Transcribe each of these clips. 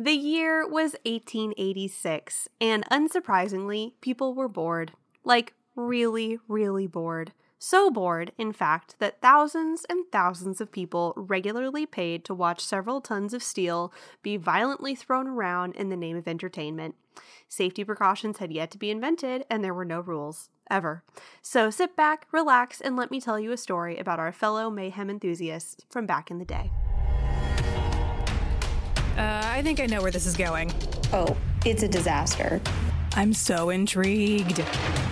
The year was 1886, and unsurprisingly, people were bored. Like, really, really bored. So bored, in fact, that thousands and thousands of people regularly paid to watch several tons of steel be violently thrown around in the name of entertainment. Safety precautions had yet to be invented, and there were no rules. Ever. So sit back, relax, and let me tell you a story about our fellow mayhem enthusiasts from back in the day. Uh, I think I know where this is going. Oh, it's a disaster. I'm so intrigued.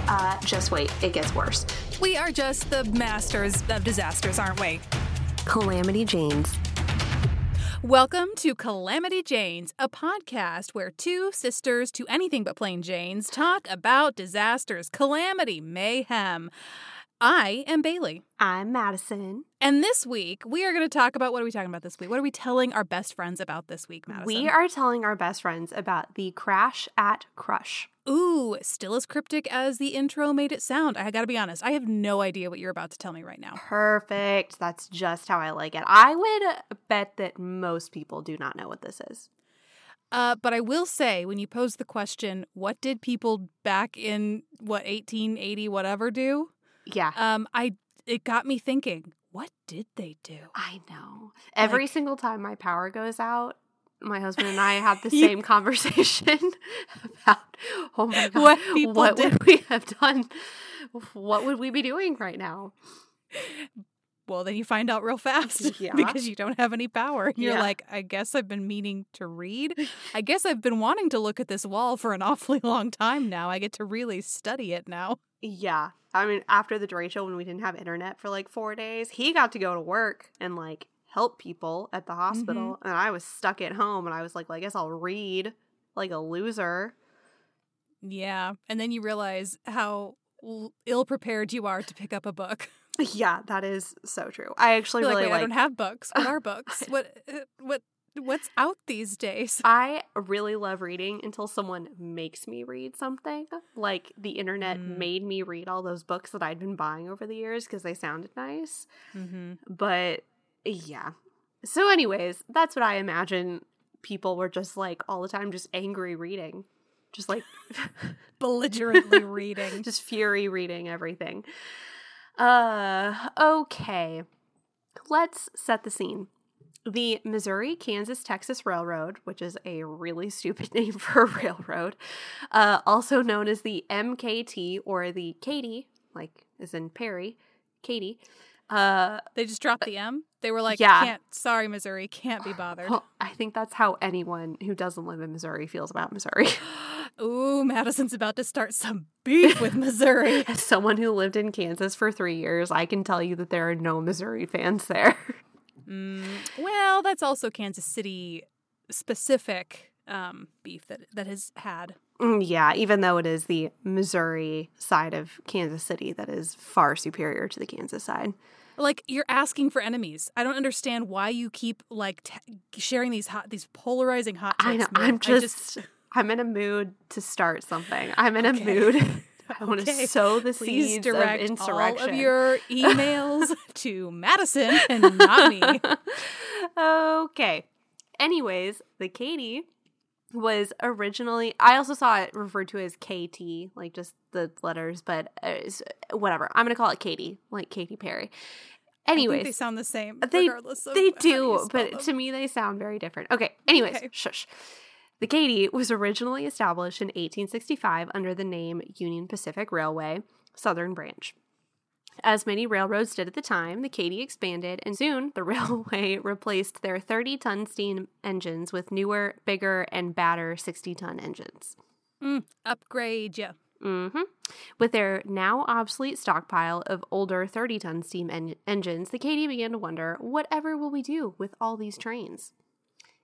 Uh, just wait, it gets worse. We are just the masters of disasters, aren't we? Calamity Janes. Welcome to Calamity Janes, a podcast where two sisters to anything but plain Janes talk about disasters, calamity, mayhem. I am Bailey. I'm Madison. And this week, we are going to talk about what are we talking about this week? What are we telling our best friends about this week, Madison? We are telling our best friends about the crash at Crush. Ooh, still as cryptic as the intro made it sound. I got to be honest, I have no idea what you're about to tell me right now. Perfect. That's just how I like it. I would bet that most people do not know what this is. Uh, but I will say, when you pose the question, what did people back in what 1880 whatever do? Yeah. Um, I it got me thinking, what did they do? I know. Every Like- single time my power goes out, my husband and I have the same conversation about, oh my God, What what did. would we have done? What would we be doing right now? Well, then you find out real fast Yeah. because you don't have any power. And You're Yeah. like, I guess I've been meaning to read. I guess I've been wanting to look at this wall for an awfully long time now. I get to really study it now. Yeah. I mean, after the derecho, when we didn't have internet for like four days, he got to go to work and like help people at the hospital. Mm-hmm. And I was stuck at home and I was like, well, I guess I'll read like a loser. Yeah. And then you realize how ill prepared you are to pick up a book. Yeah, that is so true. I actually You're like, really wait, I don't have books. What are books? what uh, what what's out these days? I really love reading until someone makes me read something. Like the internet Mm. made me read all those books that I'd been buying over the years because they sounded nice. Mm-hmm. But yeah. So, anyways, that's what I imagine people were just like all the time, just angry reading. Just like Belligerently reading. just fury reading everything. Uh, okay. Let's set the scene. The Missouri Kansas Texas Railroad, which is a really stupid name for a railroad, uh, also known as the MKT or the Katy, like as in Perry, Katy. Uh, They just dropped the M. They were like, Yeah. can't, sorry, Missouri, can't be bothered. well, I think that's how anyone who doesn't live in Missouri feels about Missouri. Ooh, Madison's about to start some beef with Missouri. As someone who lived in Kansas for three years, I can tell you that there are no Missouri fans there. Mm, well, that's also Kansas City specific um, beef that that has had. Mm, yeah, even though it is the Missouri side of Kansas City that is far superior to the Kansas side. Like you're asking for enemies. I don't understand why you keep like t- sharing these hot, these polarizing hot takes. I know. I'm I just, I'm in a mood to start something. I'm in Okay. a mood. I want Okay. to sow the Please seeds direct of insurrection. all of your emails to Madison and not me. okay. Anyways, the Katy was originally I also saw it referred to as KT, like just the letters, but uh, whatever. I'm gonna call it Katy, like Katy Perry. I think Anyways, they sound the same. they regardless of they do, but them. to me they sound very different. Okay. Anyways, Okay. shush. The Katy was originally established in 1865 under the name Union Pacific Railway, Southern Branch. As many railroads did at the time, the Katy expanded, and soon the railway replaced their 30 ton steam engines with newer, bigger, and badder 60 ton engines. Mm, upgrade ya. hmm With their now obsolete stockpile of older 30 ton steam en- engines, the Katy began to wonder whatever will we do with all these trains?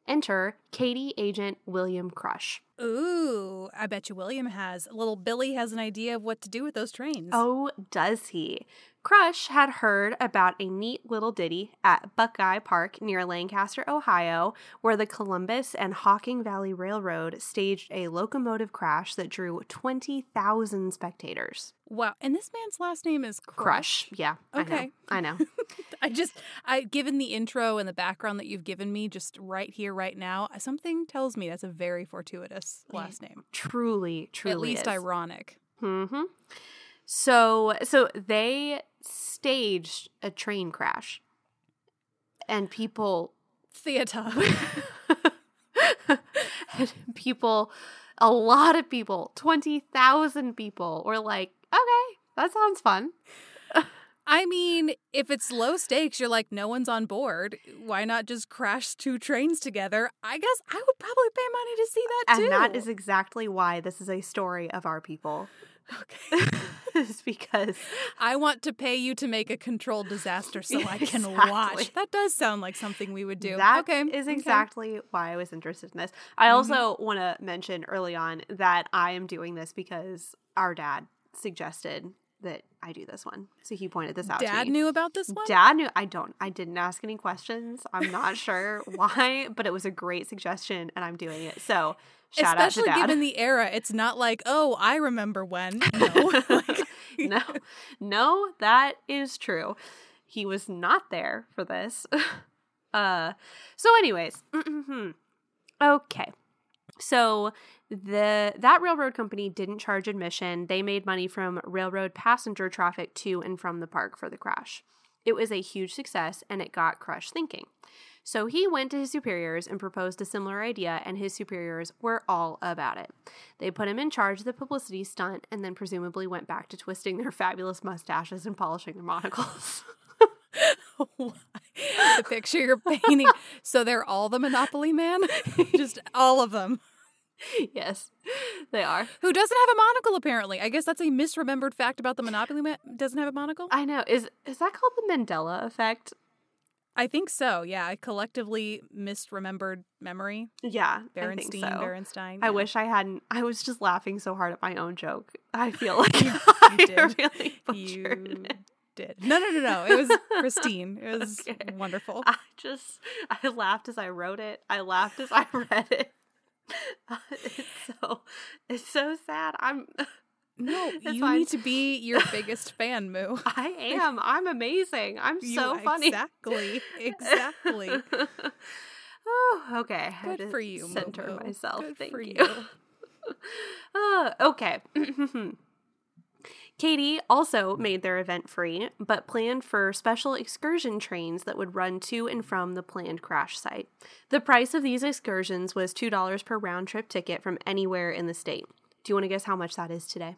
Enter Katy agent William Crush. Ooh, I bet you William has. Little Billy has an idea of what to do with those trains. Oh, does he? Crush had heard about a neat little ditty at Buckeye Park near Lancaster, Ohio, where the Columbus and Hocking Valley Railroad staged a locomotive crash that drew 20,000 spectators. wow. And this man's last name is Crush. Crush. Yeah. Okay. I know. I know. I just, I given the intro and the background that you've given me, just right here, right now, something tells me that's a very fortuitous last name. Truly, truly. At least is. ironic. Mm-hmm. So, so they staged a train crash, and people, Theater. and people, a lot of people, twenty thousand people, were like, "Okay, that sounds fun." I mean, if it's low stakes, you're like, no one's on board. Why not just crash two trains together? I guess I would probably pay money to see that too. And that is exactly why this is a story of our people. okay. is because I want to pay you to make a controlled disaster so I can Exactly. watch. That does sound like something we would do. That okay. is okay. Mm-hmm. exactly why I was interested in this. I also want to mention early on that I am doing this because our dad suggested that I do this one. So he pointed this out to Dad knew about this one? Dad knew I don't I didn't ask any questions. I'm not sure why, but it was a great suggestion and I'm doing it. So shout Especially out to dad. Especially given the era, it's not like, oh, I remember when. No. Like, no, no, that is true. He was not there for this. uh, so, anyways, okay. So the that railroad company didn't charge admission. They made money from railroad passenger traffic to and from the park for the crash. It was a huge success, and it got Crush thinking. So he went to his superiors and proposed a similar idea, and his superiors were all about it. They put him in charge of the publicity stunt and then presumably went back to twisting their fabulous mustaches and polishing their monocles. the picture you're painting. So they're all the Monopoly man? Just all of them. yes, they are. Who doesn't have a monocle, apparently. I guess that's a misremembered fact about the Monopoly man. Doesn't have a monocle? I know. Is is that called the Mandela effect? I think so. Yeah, I collectively misremembered memory. Yeah, I think Berenstein, so. Berenstein. I wish I hadn't. I was just laughing so hard at my own joke. I feel like You I did. really butchered you it. did. No, no, no, no. It was pristine. It was Okay. wonderful. I just I laughed as I wrote it. I laughed as I read it. It's so it's so sad. I'm No, you fine. need to be your biggest fan, Moo. I am. I'm amazing. I'm You- so funny. Exactly. Exactly. oh, okay. Good for you, Center Momo. myself. Good Thank for you. you. Uh, okay. Katy also made their event free, but planned for special excursion trains that would run to and from the planned crash site. The price of these excursions was $2 per round trip ticket from anywhere in the state. Do you want to guess how much that is today?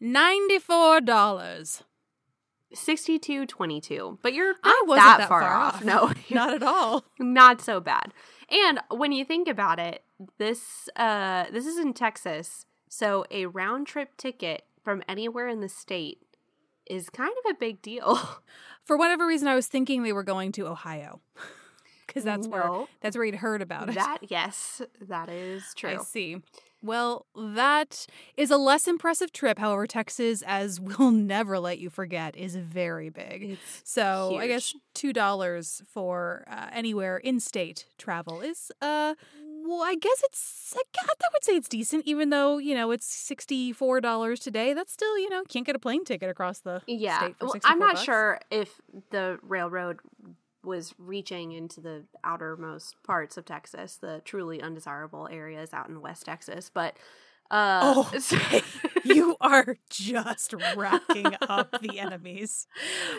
Ninety-four dollars. 62.22. But you're not I wasn't that, that far, far off. off. No, Not at all. not so bad. And when you think about it, this uh this is in Texas, so a round trip ticket from anywhere in the state is kind of a big deal. For whatever reason, I was thinking they were going to Ohio, because that's where that's where you'd heard about it. that yes, that is true. I see. Well, that is a less impressive trip. However, Texas, as we'll never let you forget, is very big. It's So I guess two dollars for uh, anywhere in-state travel is, uh, well, I guess it's. I would say it's decent, even though you know it's sixty-four dollars today. That's still you know can't get a plane ticket across the yeah. state for Well, 64 I'm not bucks. sure if the railroad was reaching into the outermost parts of Texas, the truly undesirable areas out in West Texas, but uh Oh, You are just racking up the enemies.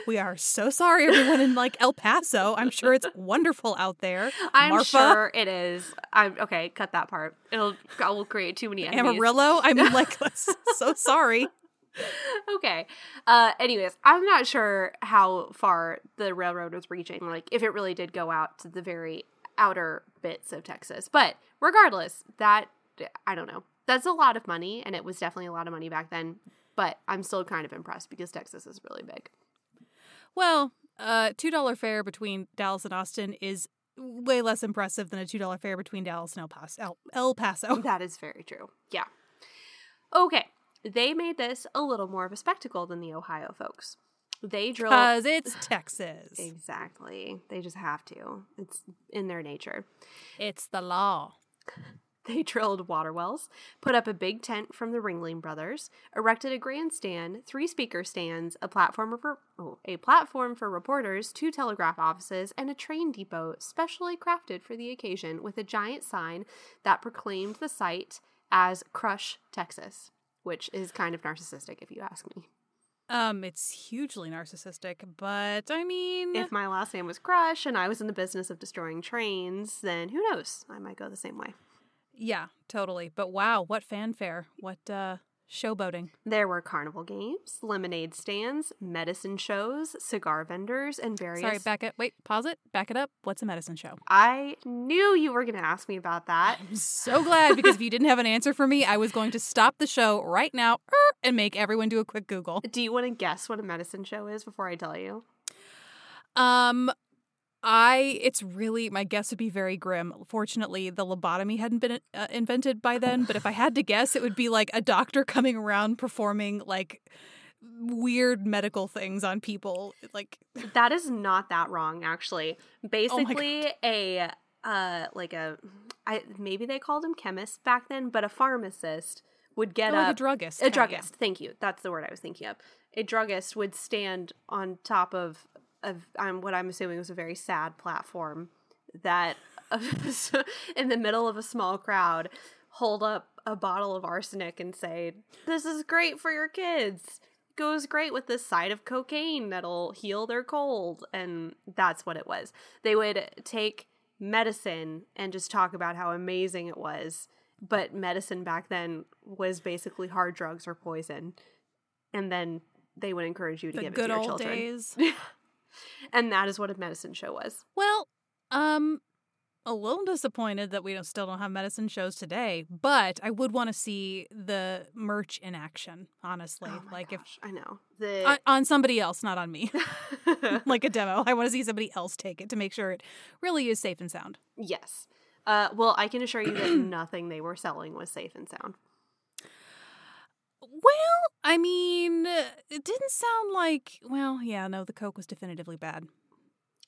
We are so sorry, everyone in like El Paso. I'm sure it's wonderful out there. I'm Marfa? sure it is. I'm okay. Cut that part. It'll. I will create too many enemies. Amarillo. I'm like, so sorry. okay. Uh. Anyways, I'm not sure how far the railroad was reaching. Like, if it really did go out to the very outer bits of Texas. But regardless, that I don't know. That's a lot of money, and it was definitely a lot of money back then. But I'm still kind of impressed because Texas is really big. Well, uh, two dollar fare between Dallas and Austin is way less impressive than a two dollar fare between Dallas and El Paso. El, El Paso. That is very true. Yeah. Okay. They made this a little more of a spectacle than the Ohio folks. They drilled. Because it's Texas. Exactly. They just have to. It's in their nature. It's the law. They drilled water wells, put up a big tent from the Ringling Brothers, erected a grandstand, three speaker stands, a platform for oh, a platform for reporters, two telegraph offices, and a train depot specially crafted for the occasion with a giant sign that proclaimed the site as Crush, Texas, which is kind of narcissistic if you ask me. Um, it's hugely narcissistic, but I mean, If my last name was Crush and I was in the business of destroying trains, then who knows? I might go the same way. Yeah, totally. But wow, what fanfare! What uh, showboating! There were carnival games, lemonade stands, medicine shows, cigar vendors, and various. Sorry, back it. Wait, pause it. Back it up. What's a medicine show? I knew you were going to ask me about that. I'm so glad because if you didn't have an answer for me, I was going to stop the show right now er, and make everyone do a quick Google. Do you want to guess what a medicine show is before I tell you? Um, I it's really my guess would be very grim. Fortunately, the lobotomy hadn't been uh, invented by then, but if I had to guess, it would be like a doctor coming around performing like weird medical things on people. Like That is not that wrong, actually. Oh Basically, a uh, like a, I maybe they called him chemist back then, but a pharmacist would get oh, like a druggist. a kinda, yeah. druggist thank you that's the word i was thinking of a druggist would stand on top of of um, what i'm assuming was a very sad platform that in the middle of a small crowd hold up a bottle of arsenic and say this is great for your kids. Goes great with this side of cocaine that'll heal their cold. And that's what it was. They would take medicine and just talk about how amazing it was but medicine back then was basically hard drugs or poison. And then they would encourage you to The give it to your old children. days. and that is what a medicine show was Well, um, a little disappointed that we don't, still don't have medicine shows today, but I would want to see the merch in action. Honestly, Oh like gosh, i know the on, on somebody else, not on me, like a demo. I want to see somebody else take it to make sure it really is safe and sound. yes uh, well i can assure you that nothing they were selling was safe and sound Well, I mean, it didn't sound like. Well, yeah, no, the coke was definitively bad.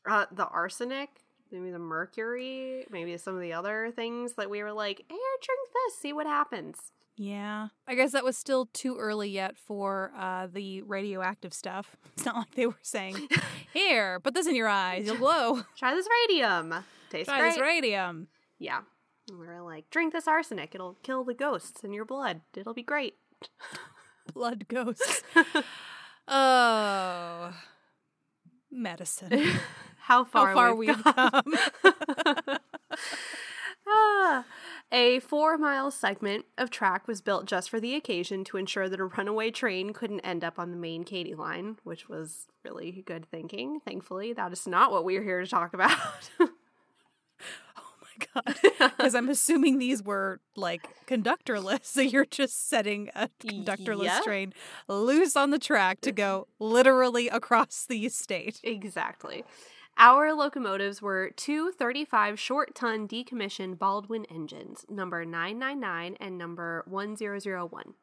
uh, the arsenic maybe the mercury maybe some of the other things that we were like hey drink this see what happens Yeah, I guess that was still too early yet for uh, the radioactive stuff. It's not like they were saying, "Here, put this in your eyes, you'll glow." try this radium tastes Try great this radium. yeah we were like drink this arsenic it'll kill the ghosts in your blood it'll be great Blood ghosts. oh, medicine. how far, How far we've, we've come. come. Ah. A four mile segment of track was built just for the occasion to ensure that a runaway train couldn't end up on the main Katy line, which was really good thinking. Thankfully, that is not what we're here to talk about. God! Because I'm assuming these were like conductorless, so you're just setting a conductorless Yeah. train loose on the track to go literally across the estate. exactly. Our locomotives were two 35 short ton decommissioned Baldwin engines, number 999 and number 1001.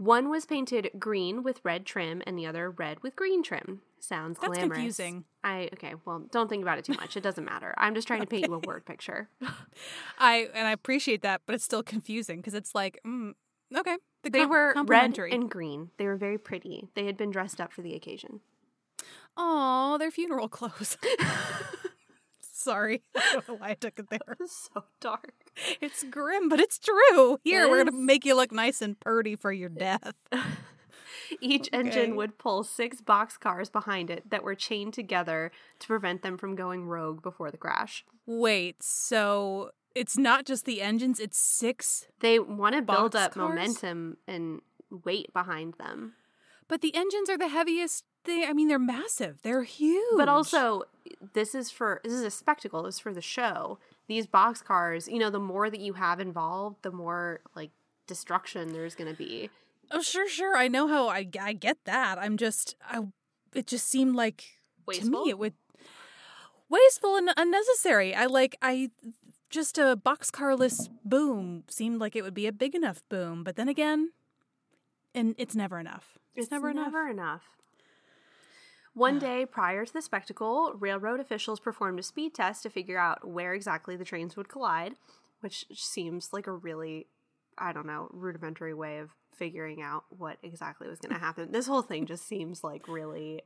One was painted green with red trim and the other red with green trim. Sounds That's glamorous. confusing. I okay, well, don't think about it too much. It doesn't matter. I'm just trying to paint you a word picture. I and I appreciate that, but it's still confusing because it's like, mm, okay, the They com- were red and green. They were very pretty. They had been dressed up for the occasion. Oh, their funeral clothes. Sorry, I don't know why I took it there. so dark. It's grim, but it's true. Here, It we're gonna make you look nice and purty for your death. Each Okay. engine would pull six box cars behind it that were chained together to prevent them from going rogue before the crash. Wait, so it's not just the engines; it's six. They want to build up cars? momentum and weight behind them. But the engines are the heaviest. Thing. I mean, they're massive. They're huge. But also, this is for this is a spectacle. This is for the show. These box cars, you know, the more that you have involved, the more like destruction there's going to be. oh, sure, sure. I know how. I I get that. I'm just. I. It just seemed like to me it would wasteful and unnecessary. I like. I just a boxcarless boom seemed like it would be a big enough boom, but then again, and it's never enough. It's, never enough. Never enough. One day prior to the spectacle, railroad officials performed a speed test to figure out where exactly the trains would collide. which seems like a really, I don't know, rudimentary way of figuring out what exactly was going to happen. This whole thing just seems like really,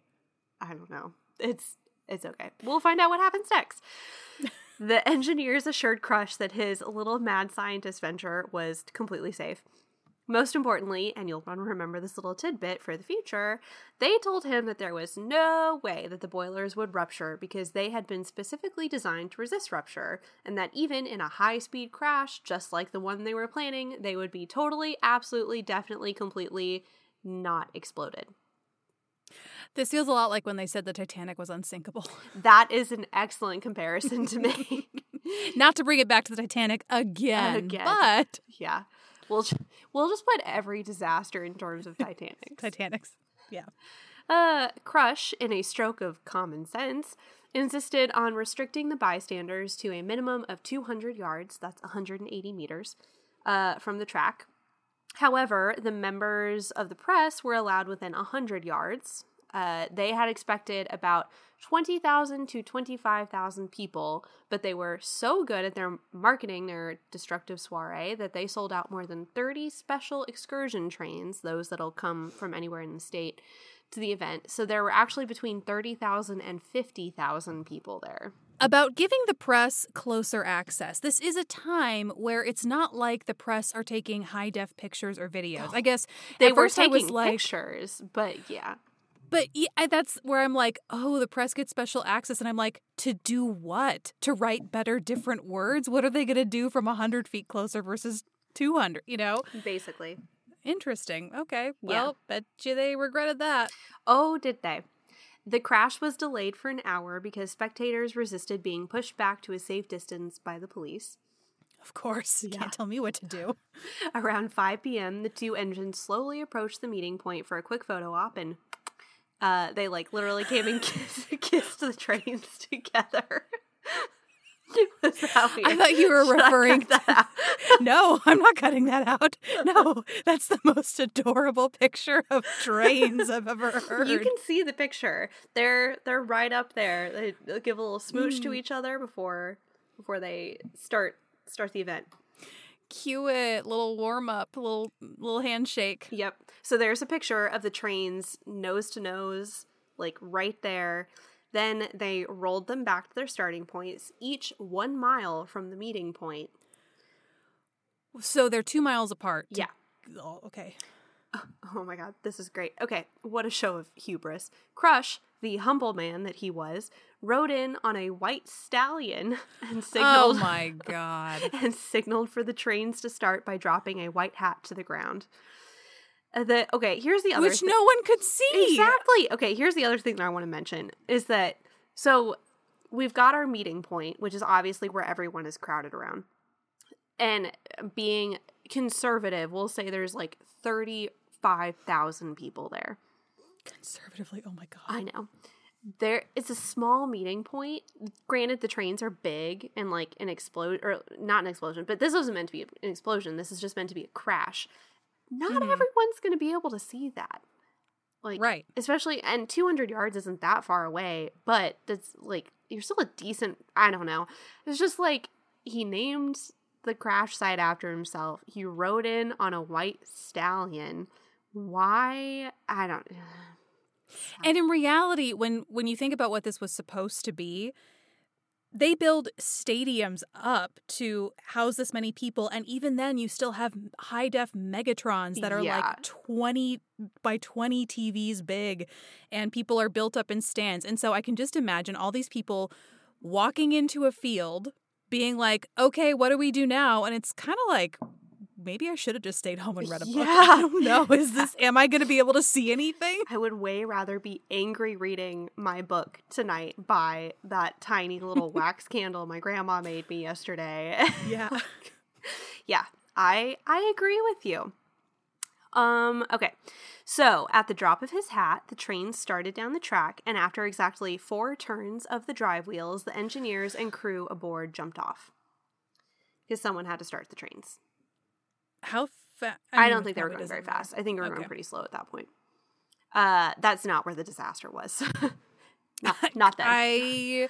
I don't know. It's it's okay. We'll find out what happens next. the engineers assured Crush that his little mad scientist venture was completely safe. Most importantly, and you'll want to remember this little tidbit for the future, they told him that there was no way that the boilers would rupture because they had been specifically designed to resist rupture, and that even in a high speed crash, just like the one they were planning, they would be totally, absolutely, definitely, completely not exploded. This feels a lot like when they said the Titanic was unsinkable. That is an excellent comparison to make. Not to bring it back to the Titanic again, Again. but yeah. We'll ju- we'll just put every disaster in terms of Titanic. Titanic's. Yeah. Uh, Crush, in a stroke of common sense, insisted on restricting the bystanders to a minimum of 200 yards, that's 180 meters, uh, from the track. However, the members of the press were allowed within 100 yards. Uh, they had expected about 20,000 to 25,000 people, but they were so good at their marketing their destructive soiree that they sold out more than 30 special excursion trains, those that'll come from anywhere in the state, to the event. So there were actually between 30,000 and 50,000 people there. About giving the press closer access. This is a time where it's not like the press are taking high def pictures or videos. I guess They were first I was taking like, pictures, but yeah. But yeah, that's where I'm like, oh, the press gets special access. And I'm like, to do what? To write better, different words? What are they going to do from 100 feet closer versus 200? You know? Basically. Interesting. Okay. Yeah. Well, bet you they regretted that. Oh, did they? The crash was delayed for an hour because spectators resisted being pushed back to a safe distance by the police. Of course. You Yeah. Can't tell me what to do. Around 5 p.m., the two engines slowly approached the meeting point for a quick photo op, and uh, they like literally came and kissed, kissed the trains together. Was that weird? I thought you were Should referring that to- out? No, I'm not cutting that out. No, that's the most adorable picture of trains I've ever heard. You can see the picture. They're they're right up there. They give a little smooch Mm. to each other before before they start start the event. Cue it, little warm up, little little handshake. Yep. So there's a picture of the trains nose to nose, like right there. Then they rolled them back to their starting points, each one mile from the meeting point. So they're two miles apart. Yeah. Oh, okay. Oh, oh my god, this is great. Okay, what a show of hubris. Crush, the humble man that he was, rode in on a white stallion and signaled. Oh my god. and signaled for the trains to start by dropping a white hat to the ground. Uh, the okay, here's the other Which thi- no one could see. Exactly. Okay, here's the other thing that I want to mention is that so we've got our meeting point, which is obviously where everyone is crowded around. And being conservative, we'll say there's like 35,000 people there. Conservatively, oh my god. I know. There it's a small meeting point. Granted the trains are big and like an explode or not an explosion, but this wasn't meant to be an explosion. This is just meant to be a crash. Not Mhm. everyone's going to be able to see that. Like Right. especially and 200 yards isn't that far away but that's like you're still a decent i don't know it's just like he named the crash site after himself he rode in on a white stallion why i don't And in reality, when when you think about what this was supposed to be, they build stadiums up to house this many people, and even then, you still have high def megatrons that are Yeah. like twenty by twenty TVs big, and people are built up in stands. And so I can just imagine all these people walking into a field, being like, "Okay, what do we do now?" And it's kind of like. Maybe I should have just stayed home and read a book. Yeah. I don't know. Is this? Am I going to be able to see anything? i would way rather be angry reading my book tonight by that tiny little wax candle my grandma made me yesterday Yeah. yeah, I I agree with you. Um, okay. So, at the drop of his hat, the train started down the track, and after exactly four turns of the drive wheels, the engineers and crew aboard jumped off. Because someone had to start the trains. How fast? I, don't think they were going very fast. I think they were going pretty slow at that point. Uh, that's not where the disaster was. not, not then. I,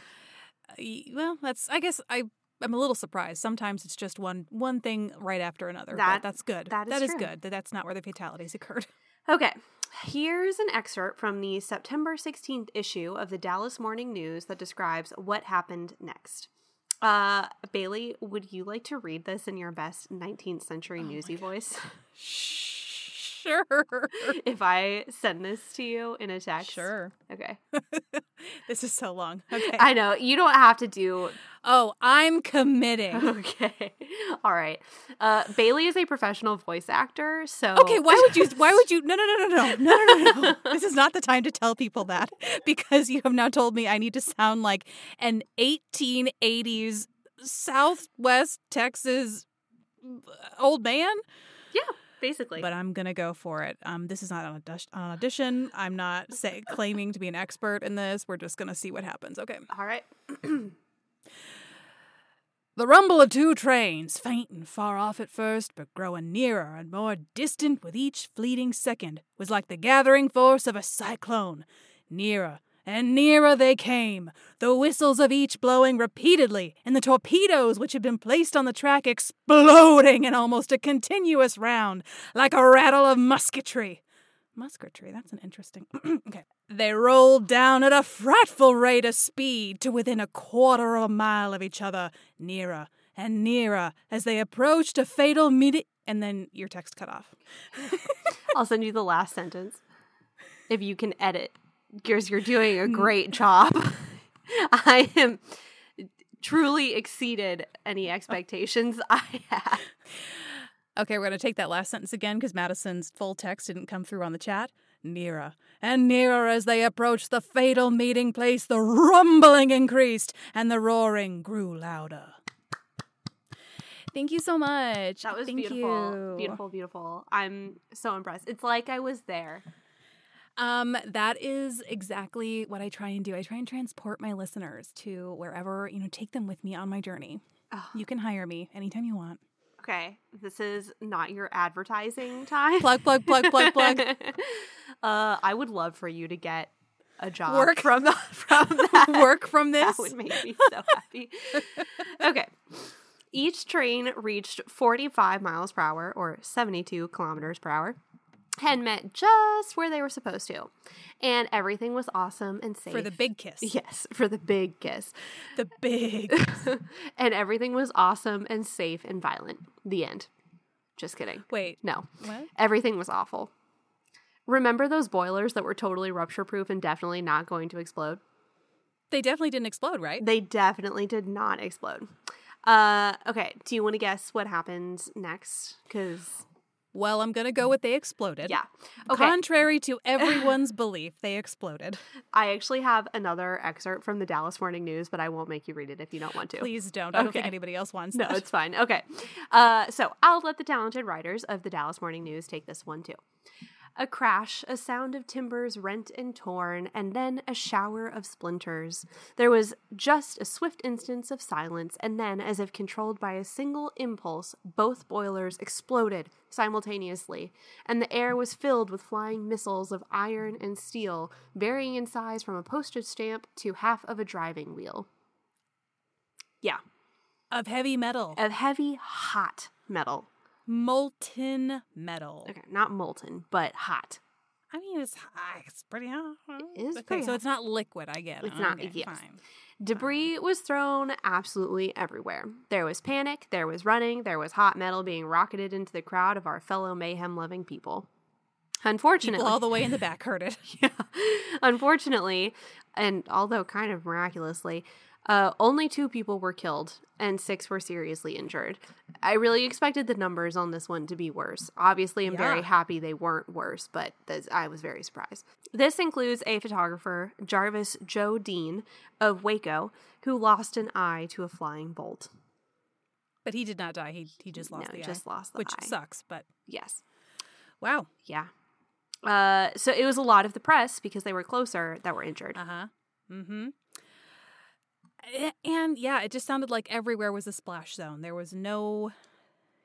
I- well, that's. I guess I I'm a little surprised. Sometimes it's just one one thing right after another. That- but that's good. that is that is good. That that's not where the fatalities occurred. Okay, here's an excerpt from the September 16th issue of the Dallas Morning News that describes what happened next. Uh, Bailey, would you like to read this in your best 19th century Oh newsy voice? sure. If I send this to you in a text. Sure. Okay. this is so long. Okay. I know. You don't have to do Oh, I'm committing. Okay. All right. Uh, Bailey is a professional voice actor, so Okay, why would you why would you No, no, no, no, no. No, no, no, no. this is not the time to tell people that because you have now told me I need to sound like an 1880s Southwest Texas uh, old man. Yeah basically. But I'm gonna go for it. Um, this is not an audi- an audition. I'm not say, claiming to be an expert in this. We're just gonna see what happens. Okay. All right. The rumble of two trains, faint and far off at first, but growing nearer and more distant with each fleeting second, was like the gathering force of a cyclone. Nearer and nearer they came, the whistles of each blowing repeatedly, and the torpedoes which had been placed on the track exploding in almost a continuous round, like a rattle of musketry. Musketry, that's an interesting. okay. They rolled down at a frightful rate of speed to within a quarter of a mile of each other, nearer and nearer as they approached a fatal meeting. And then your text cut off. I'll send you the last sentence if you can edit, because you're doing a mm. great job. I am truly exceeded any expectations I had. Okay, we're going to take that last sentence again because Madison's full text didn't come through on the chat. Nearer and nearer as they approached the fatal meeting place, the rumbling increased and the roaring grew louder. Thank you so much. That was Thank beautiful. you. Beautiful, beautiful. I'm so impressed. It's like I was there. Um, that is exactly what I try and do. I try and transport my listeners to wherever, you know, take them with me on my journey. Oh, You can hire me anytime you want. okay, this is not your advertising time. Plug, plug, plug, plug, plug. uh, I would love for you to get a job Work. from the, from that. Work from this. That would make me so happy. okay. Each train reached 45 miles per hour or 72 kilometers per hour and met just where they were supposed to. And everything was awesome and safe. for the big kiss. Yes, for the big kiss. The big. and everything was awesome and safe and violent. The end. Just kidding. Wait. No. What? Everything was awful. Remember those boilers that were totally rupture proof and definitely not going to explode? They definitely didn't explode, right? They definitely did not explode. Uh, okay. Do you want to guess what happened next? Because Well, I'm gonna go with they exploded. yeah. Okay. Contrary to everyone's belief, they exploded. I actually have another excerpt from the Dallas Morning News, but I won't make you read it if you don't want to. Please don't. I don't think anybody else wants No, that. it's fine. Okay. Uh, so I'll let the talented writers of the Dallas Morning News take this one too. A crash, a sound of timbers rent and torn, and then a shower of splinters. There was just a swift instance of silence, and then, as if controlled by a single impulse, both boilers exploded simultaneously, and the air was filled with flying missiles of iron and steel, varying in size from a postage stamp to half of a driving wheel. Yeah, Of heavy metal. of heavy, hot metal. Molten metal. Okay, not molten, but hot. I mean, it's hot. It's pretty hot. It is okay, pretty so hot. it's not liquid. I get it. It's not- Okay, yes. Fine. Debris was thrown absolutely everywhere. There was panic, there was running, there was hot metal being rocketed into the crowd of our fellow mayhem loving people. Unfortunately, People all the way in the back heard it. yeah. Unfortunately, and although kind of miraculously, uh, only two people were killed and six were seriously injured. I really expected the numbers on this one to be worse. Obviously, I'm very happy they weren't worse, but this, I was very surprised. This includes a photographer, Jarvis Joe Deane of Waco, who lost an eye to a flying bolt. But he did not die. He he just lost No, the just eye, lost the which eye. sucks. But Yes. wow. Yeah. Uh, so it was a lot of the press because they were closer that were injured. Uh huh. Mm-hmm. And yeah, it just sounded like everywhere was a splash zone. There was no,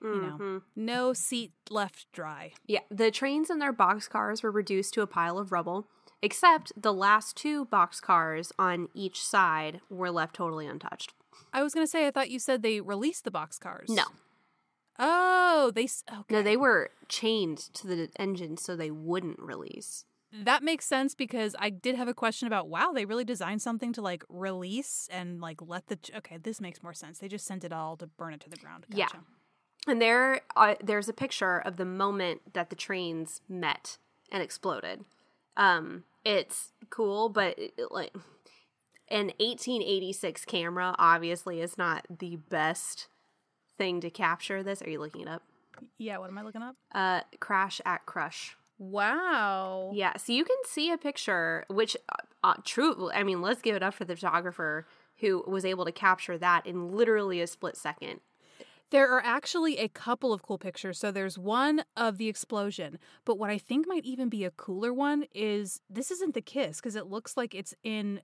you know, Mhm. no seat left dry. Yeah, the trains and their boxcars were reduced to a pile of rubble, except the last two boxcars on each side were left totally untouched. I was going to say, I thought you said they released the boxcars. No. Oh, they. Okay. No, they were chained to the engine so they wouldn't release. That makes sense because I did have a question about wow, they really designed something to like release and like let the. ch- Okay, this makes more sense. They just sent it all to burn it to the ground. Yeah. And there, uh, there's a picture of the moment that the trains met and exploded. Um, it's cool, but it, like an 1886 camera obviously is not the best thing to capture this. Are you looking it up? Yeah. What am I looking up? Uh, crash at crush. Wow. Yeah, so you can see a picture, which uh, uh, true. I mean, let's give it up for the photographer who was able to capture that in literally a split second. There are actually a couple of cool pictures. So there's one of the explosion, but what I think might even be a cooler one is this isn't the kiss because it looks like it's in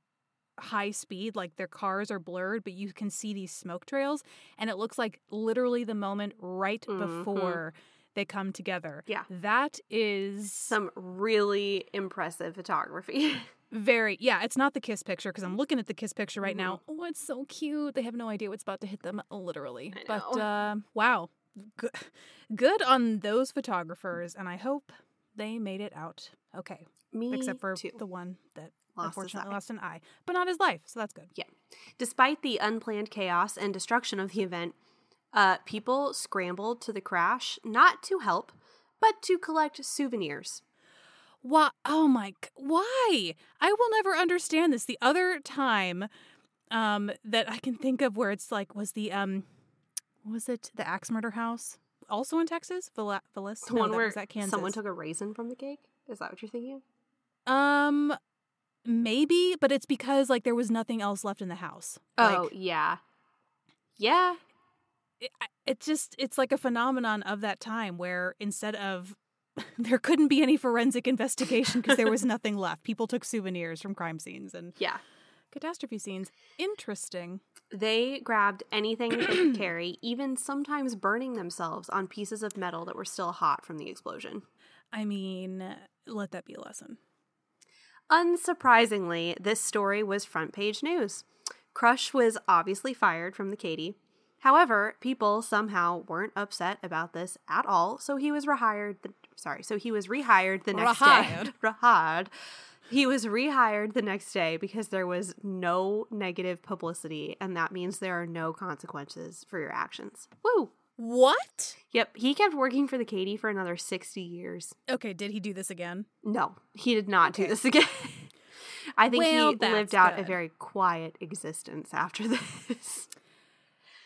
high speed, like their cars are blurred, but you can see these smoke trails, and it looks like literally the moment right Mhm. before they come together. Yeah. That is Some really impressive photography. very yeah, it's not the kiss picture because I'm looking at the kiss picture right now. Oh, it's so cute. They have no idea what's about to hit them literally. But uh, wow. Good, good on those photographers and I hope they made it out okay, Me except for too. the one that Lost unfortunately lost an eye, but not his life. So that's good. Yeah. Despite the unplanned chaos and destruction of the event, uh, people scrambled to the crash not to help, but to collect souvenirs. Why? Oh my! Why? I will never understand this. The other time, um, that I can think of where it's like was the um, was it the axe murder house also in Texas? Villis? The no, one that where was at Kansas. someone took a raisin from the cake. Is that what you're thinking of? um, maybe, but it's because like there was nothing else left in the house. Oh Like, yeah, yeah. It, it just it's like a phenomenon of that time where instead of there couldn't be any forensic investigation because there was nothing left. People took souvenirs from crime scenes and Yeah. catastrophe scenes. Interesting. They grabbed anything they could carry, even sometimes burning themselves on pieces of metal that were still hot from the explosion. I mean, let that be a lesson. Unsurprisingly, this story was front page news. Crush was obviously fired from the Katy. However, people somehow weren't upset about this at all, so he was rehired. The, sorry, so he was rehired the next Rehired. day. Rehired. He was rehired the next day because there was no negative publicity, and that means there are no consequences for your actions. Woo! What? Yep, he kept working for the Katy for another 60 years. Okay, did he do this again? No, he did not do this again. I think Well, he lived out a very quiet existence after this.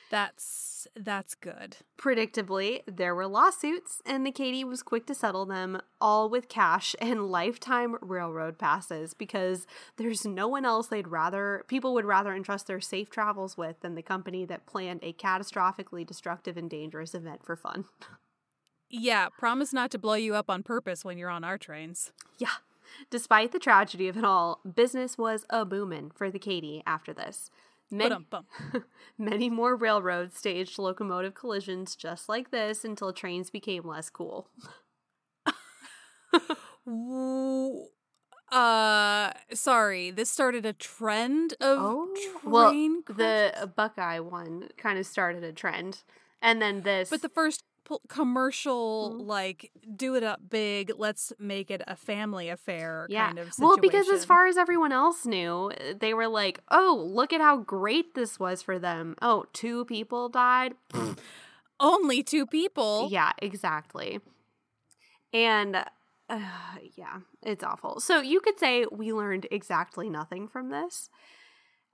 That's that's good. Predictably, there were lawsuits, and the Katy was quick to settle them, all with cash and lifetime railroad passes, because there's no one else they'd rather, people would rather entrust their safe travels with than the company that planned a catastrophically destructive and dangerous event for fun. Yeah, promise not to blow you up on purpose when you're on our trains. Yeah. Despite the tragedy of it all, business was a boomin' for the Katy after this. Many, many more railroads staged locomotive collisions just like this until trains became less cool. Uh, sorry. This started a trend of Oh, well, train the Buckeye one kind of started a trend, and then this. But the first commercial, Mhm. like, do it up big, let's make it a family affair yeah, kind of situation. well, because as far as everyone else knew, they were like, "Oh, look at how great this was for them." Oh, two people died. Only two people. Yeah, exactly. And uh, yeah, it's awful. So you could say we learned exactly nothing from this.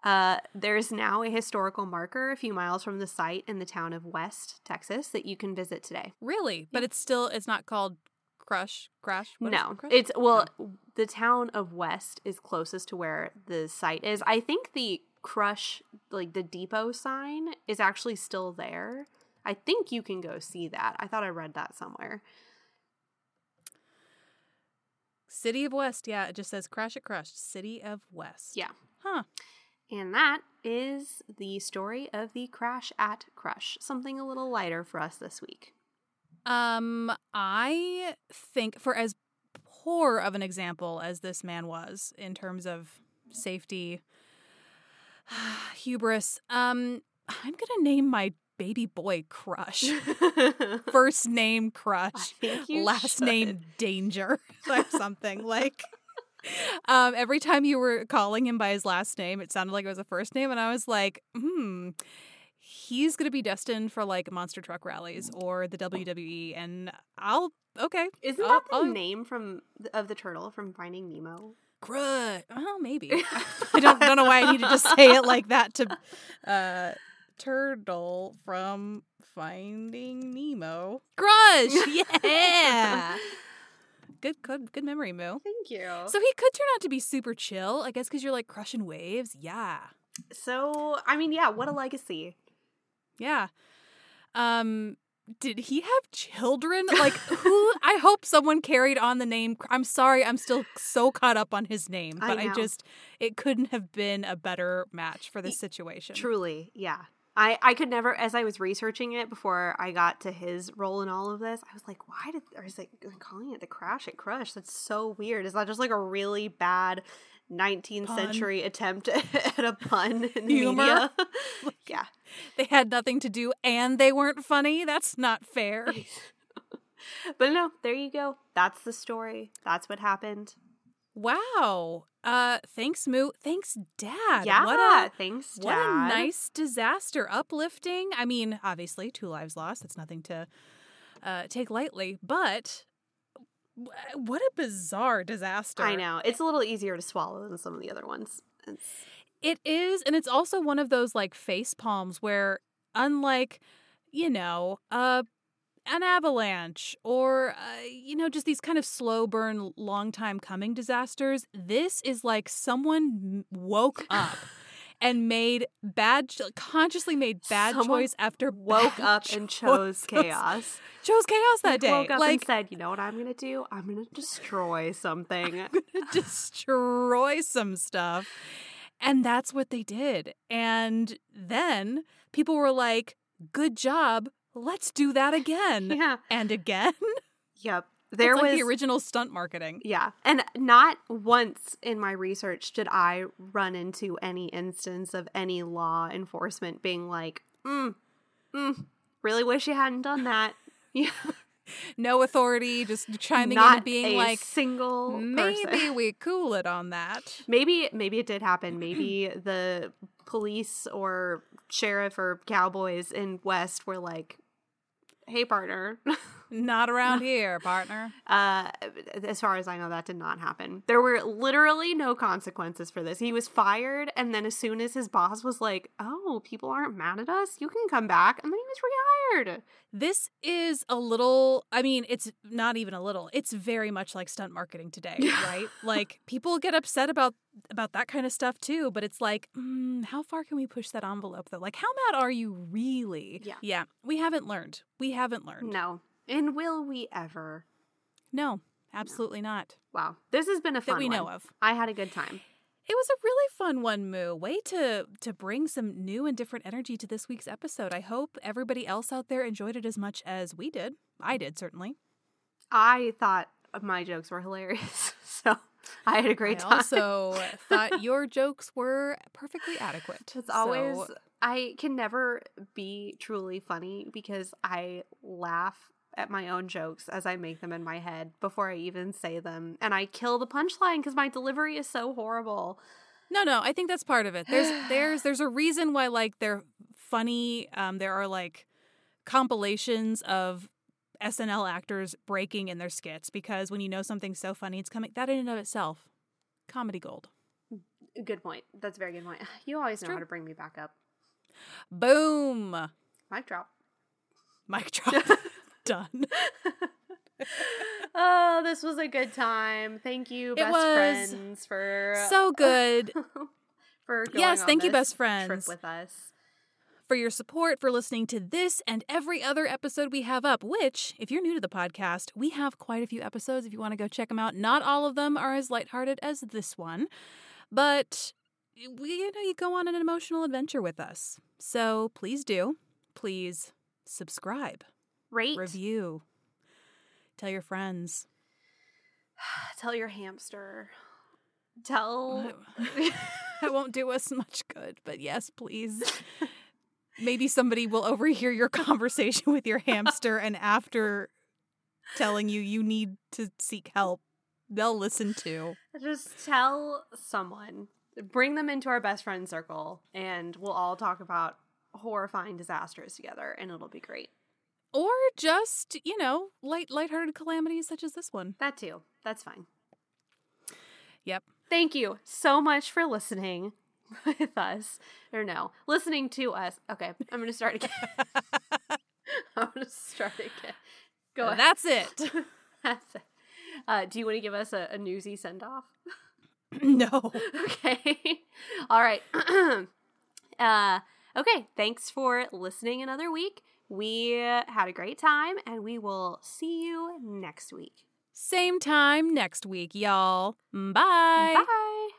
Uh, there's now a historical marker a few miles from the site in the town of West, Texas, that you can visit today. Really? But it's still, it's not called Crush, Crash? What is no, it? Crush? it's well, the town of West is closest to where the site is. I think the crush, like the depot sign, is actually still there. I think you can go see that. I thought I read that somewhere. City of West. Yeah, it just says Crash it Crushed. City of West. Yeah. Huh. And that is the story of the crash at Crush. Something a little lighter for us this week. Um, I think for as poor of an example as this man was in terms of safety, Hubris. Um, I'm gonna name my baby boy Crush. First name Crush. last should. name Danger or something like. Um, every time you were calling him by his last name, it sounded like it was a first name, and I was like, hmm, he's gonna be destined for like monster truck rallies or the WWE, and I'll okay. Isn't I'll- that the I'll- name from of the turtle from Finding Nemo? Crush. Well, maybe. I don't don't know why I need to just say it like that to uh turtle from Finding Nemo. Crush. Yeah. Good good good memory, Moo. Thank you. So he could turn out to be super chill, I guess, because you're like crushing waves. Yeah, So, I mean, yeah, what a legacy. yeah. Um, did he have children? Like who? I hope someone carried on the name. I'm sorry, I'm still so caught up on his name, but I, know. just it couldn't have been a better match for this situation. Truly, yeah. I, I could never, as I was researching it before I got to his role in all of this, I was like, why did, or is it calling it the crash at Crush? That's so weird. Is that just like a really bad 19th Pun. century attempt at a pun in the Humor. media? yeah. They had nothing to do, and they weren't funny. That's not fair. But no, there you go. That's the story. That's what happened. Wow. Uh, thanks, Moo. Thanks, Dad. yeah. What a thanks, Dad. What a nice disaster. Uplifting. I mean, obviously, two lives lost. That's nothing to uh, take lightly, but what a bizarre disaster. I know. It's a little easier to swallow than some of the other ones. It's, It is. And it's also one of those like face palms where, unlike, you know, uh, an avalanche or, uh, you know, just these kind of slow burn, long time coming disasters, this is like someone woke up. And made bad, consciously made bad Someone choice after woke up and chose chaos. Chose chaos that He day. woke up like and said, "You know what I'm gonna do? I'm gonna destroy something." destroy some stuff. And that's what they did. And then people were like, good job. Let's do that again. yeah. And again. Yep. There it's like was the original stunt marketing. Yeah. And not once in my research did I run into any instance of any law enforcement being like, mm, mm, really wish you hadn't done that. Yeah. No authority, just chiming in Not and being like, single maybe person. we cool it on that. Maybe maybe it did happen. Maybe the police or sheriff or cowboys in West were like, "Hey, partner." Not around here, partner. Uh, as far as I know, that did not happen. There were literally no consequences for this. He was fired, and then as soon as his boss was like, "Oh, people aren't mad at us. You can come back," and then he was rehired. This is a little, I mean, it's not even a little. It's very much like stunt marketing today, right? like people get upset about about that kind of stuff too, but it's like, mm, how far can we push that envelope though? Like how mad are you really? Yeah. Yeah, we haven't learned. We haven't learned. No, and will we ever? No, absolutely not. Wow, this has been a fun that we one. know of. I had a good time. It was a really fun one, Moo. Way to to bring some new and different energy to this week's episode. I hope everybody else out there enjoyed it as much as we did. I did certainly. I thought my jokes were hilarious, so I had a great I time. also thought your jokes were perfectly adequate. It's always So, I can never be truly funny because I laugh at my own jokes as I make them in my head before I even say them, and I kill the punchline because my delivery is so horrible. no, no. I think that's part of it. There's there's there's a reason why like they're funny. Um, there are like compilations of SNL actors breaking in their skits because when you know something's so funny, it's coming. That in and of itself, comedy gold. Good point. That's a very good point. You always know true. how to bring me back up. Boom. Mic drop. Mic drop. Done. oh, this was a good time. Thank you, best friends, for So good. for going Yes, on thank you, best friends. trip with us. for your support, for listening to this and every other episode we have up, which, if you're new to the podcast, we have quite a few episodes if you want to go check them out. Not all of them are as lighthearted as this one, but we, you know, you go on an emotional adventure with us. So please do. Please subscribe, Rate. review, tell your friends. Tell your hamster. tell. that won't do us much good, but yes, please. Maybe somebody will overhear your conversation with your hamster, and after telling you you need to seek help, they'll listen too. Just tell someone. Bring them into our best friend circle, and we'll all talk about horrifying disasters together, and it'll be great. Or just, you know, light lighthearted calamities such as this one. That too. That's fine. Yep. Thank you so much for listening with us. Or no, listening to us. Okay, I'm going to start again. I'm going to start again. Go ahead. That's it. That's it. Uh, do you want to give us a, a newsy send off? no. okay. All right. uh, okay. Thanks for listening another week. We had a great time and we will see you next week. Same time next week, y'all. Bye. Bye.